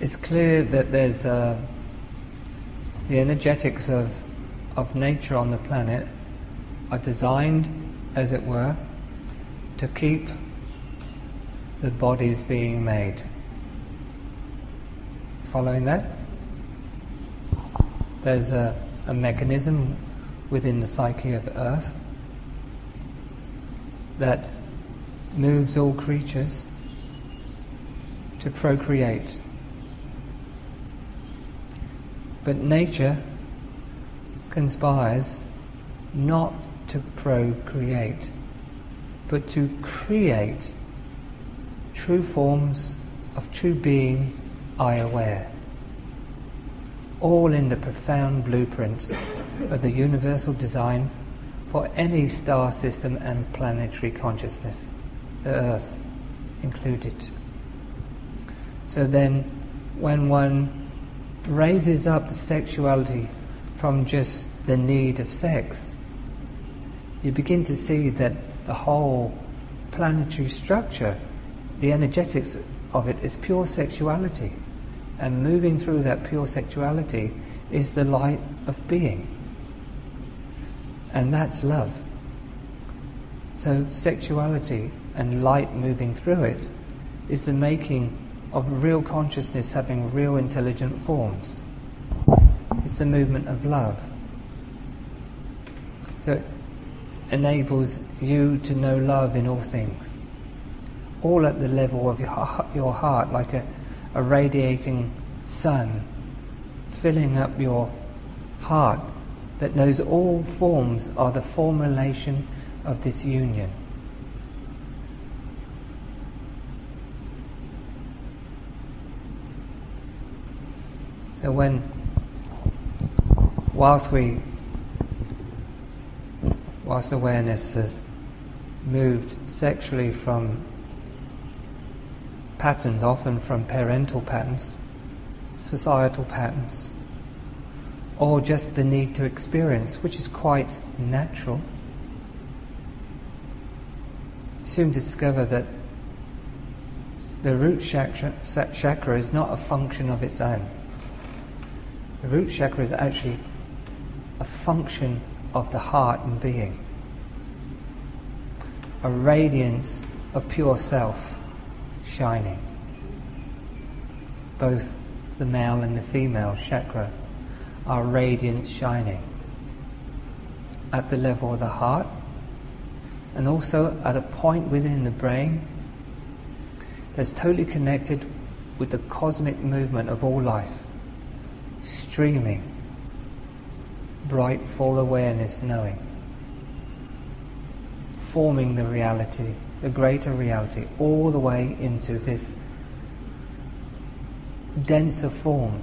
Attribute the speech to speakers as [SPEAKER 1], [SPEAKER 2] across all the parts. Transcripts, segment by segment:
[SPEAKER 1] it's clear that there's uh, the energetics of, of nature on the planet are designed, as it were, to keep the bodies being made. Following that? There's a, a mechanism within the psyche of Earth that moves all creatures to procreate. But nature conspires not to procreate, but to create true forms of true being, I aware. All in the profound blueprint of the universal design for any star system and planetary consciousness, the Earth included. So then, when one raises up the sexuality from just the need of sex, you begin to see that the whole planetary structure, the energetics of it, is pure sexuality. And moving through that pure sexuality is the light of being. And that's love. So, sexuality and light moving through it is the making of real consciousness having real intelligent forms. It's the movement of love. So, it enables you to know love in all things, all at the level of your, your heart, like a, a radiating sun, filling up your heart that knows all forms are the formulation of this union. So when, whilst we, whilst awareness has moved sexually from patterns, often from parental patterns, societal patterns, or just the need to experience, which is quite natural. Soon discover that the root chakra, chakra is not a function of its own. The root chakra is actually a function of the heart and being, a radiance of pure self shining. Both the male and the female chakra are radiant shining at the level of the heart and also at a point within the brain that's totally connected with the cosmic movement of all life, streaming, bright, full awareness, knowing, forming the reality, the greater reality, all the way into this denser form.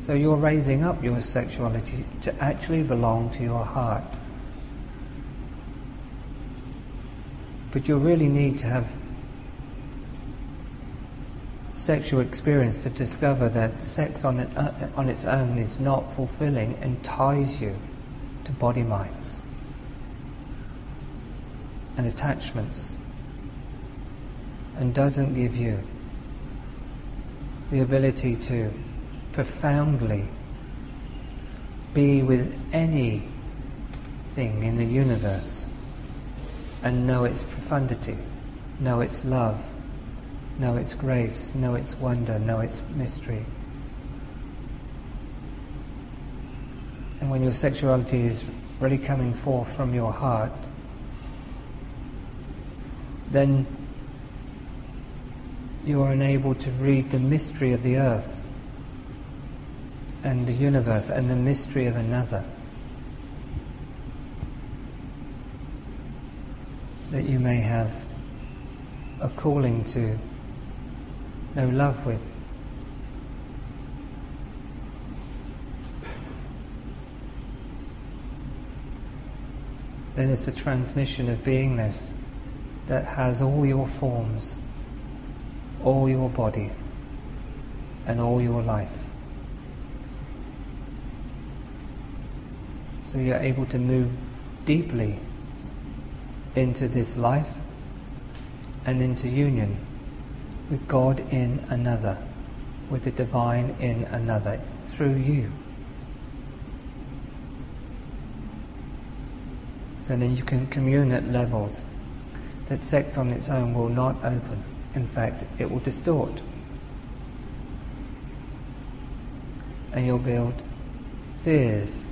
[SPEAKER 1] So you're raising up your sexuality to actually belong to your heart. But you really need to have sexual experience to discover that sex on, it, uh, on its own is not fulfilling and ties you to body minds and attachments and doesn't give you the ability to profoundly be with anything in the universe and know its profundity, know its love, know its grace, know its wonder, know its mystery. And when your sexuality is really coming forth from your heart, then you are enabled to read the mystery of the earth and the universe and the mystery of another. That you may have a calling to know love with. Then it's a transmission of beingness that has all your forms, all your body, and all your life. So you're able to move deeply into this life and into union with God in another, with the divine in another, through you. So then you can commune at levels that sex on its own will not open. In fact, it will distort. And you'll build fears.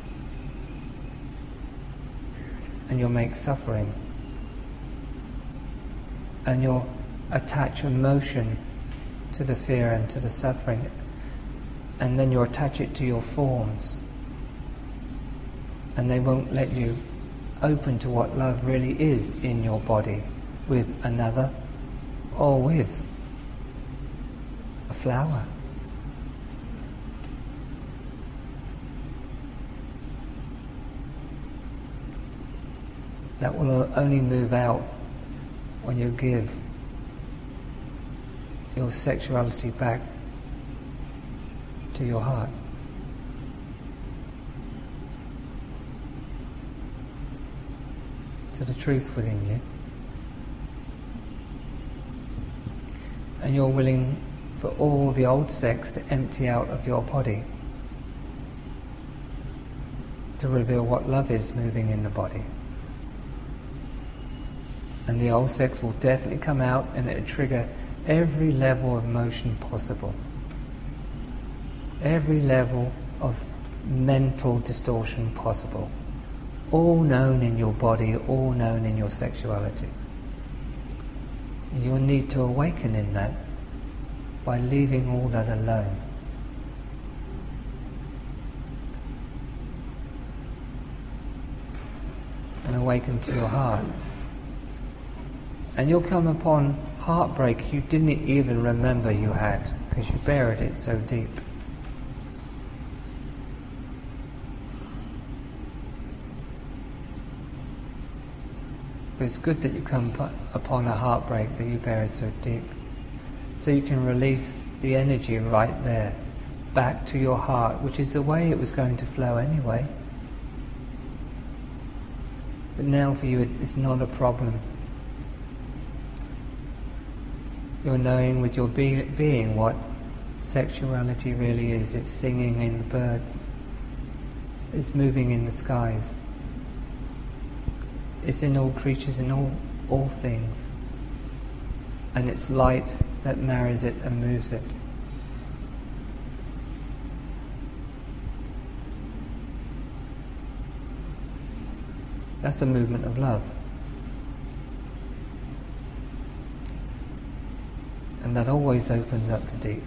[SPEAKER 1] And you'll make suffering. And you'll attach emotion to the fear and to the suffering. And then you'll attach it to your forms. And they won't let you open to what love really is in your body with another or with a flower. That will only move out when you give your sexuality back to your heart. To the truth within you. And you're willing for all the old sex to empty out of your body to reveal what love is moving in the body. And the old sex will definitely come out and it'll trigger every level of motion possible. Every level of mental distortion possible. All known in your body, all known in your sexuality. You'll need to awaken in that by leaving all that alone. And awaken to your heart. And you'll come upon heartbreak you didn't even remember you had because you buried it so deep. But it's good that you come upon a heartbreak that you buried so deep. So you can release the energy right there back to your heart, which is the way it was going to flow anyway. But now for you it's not a problem You're knowing with your be- being what sexuality really is. It's singing in the birds, it's moving in the skies, it's in all creatures, in all, all things. And it's light that marries it and moves it. That's a movement of love. And that always opens up to deep.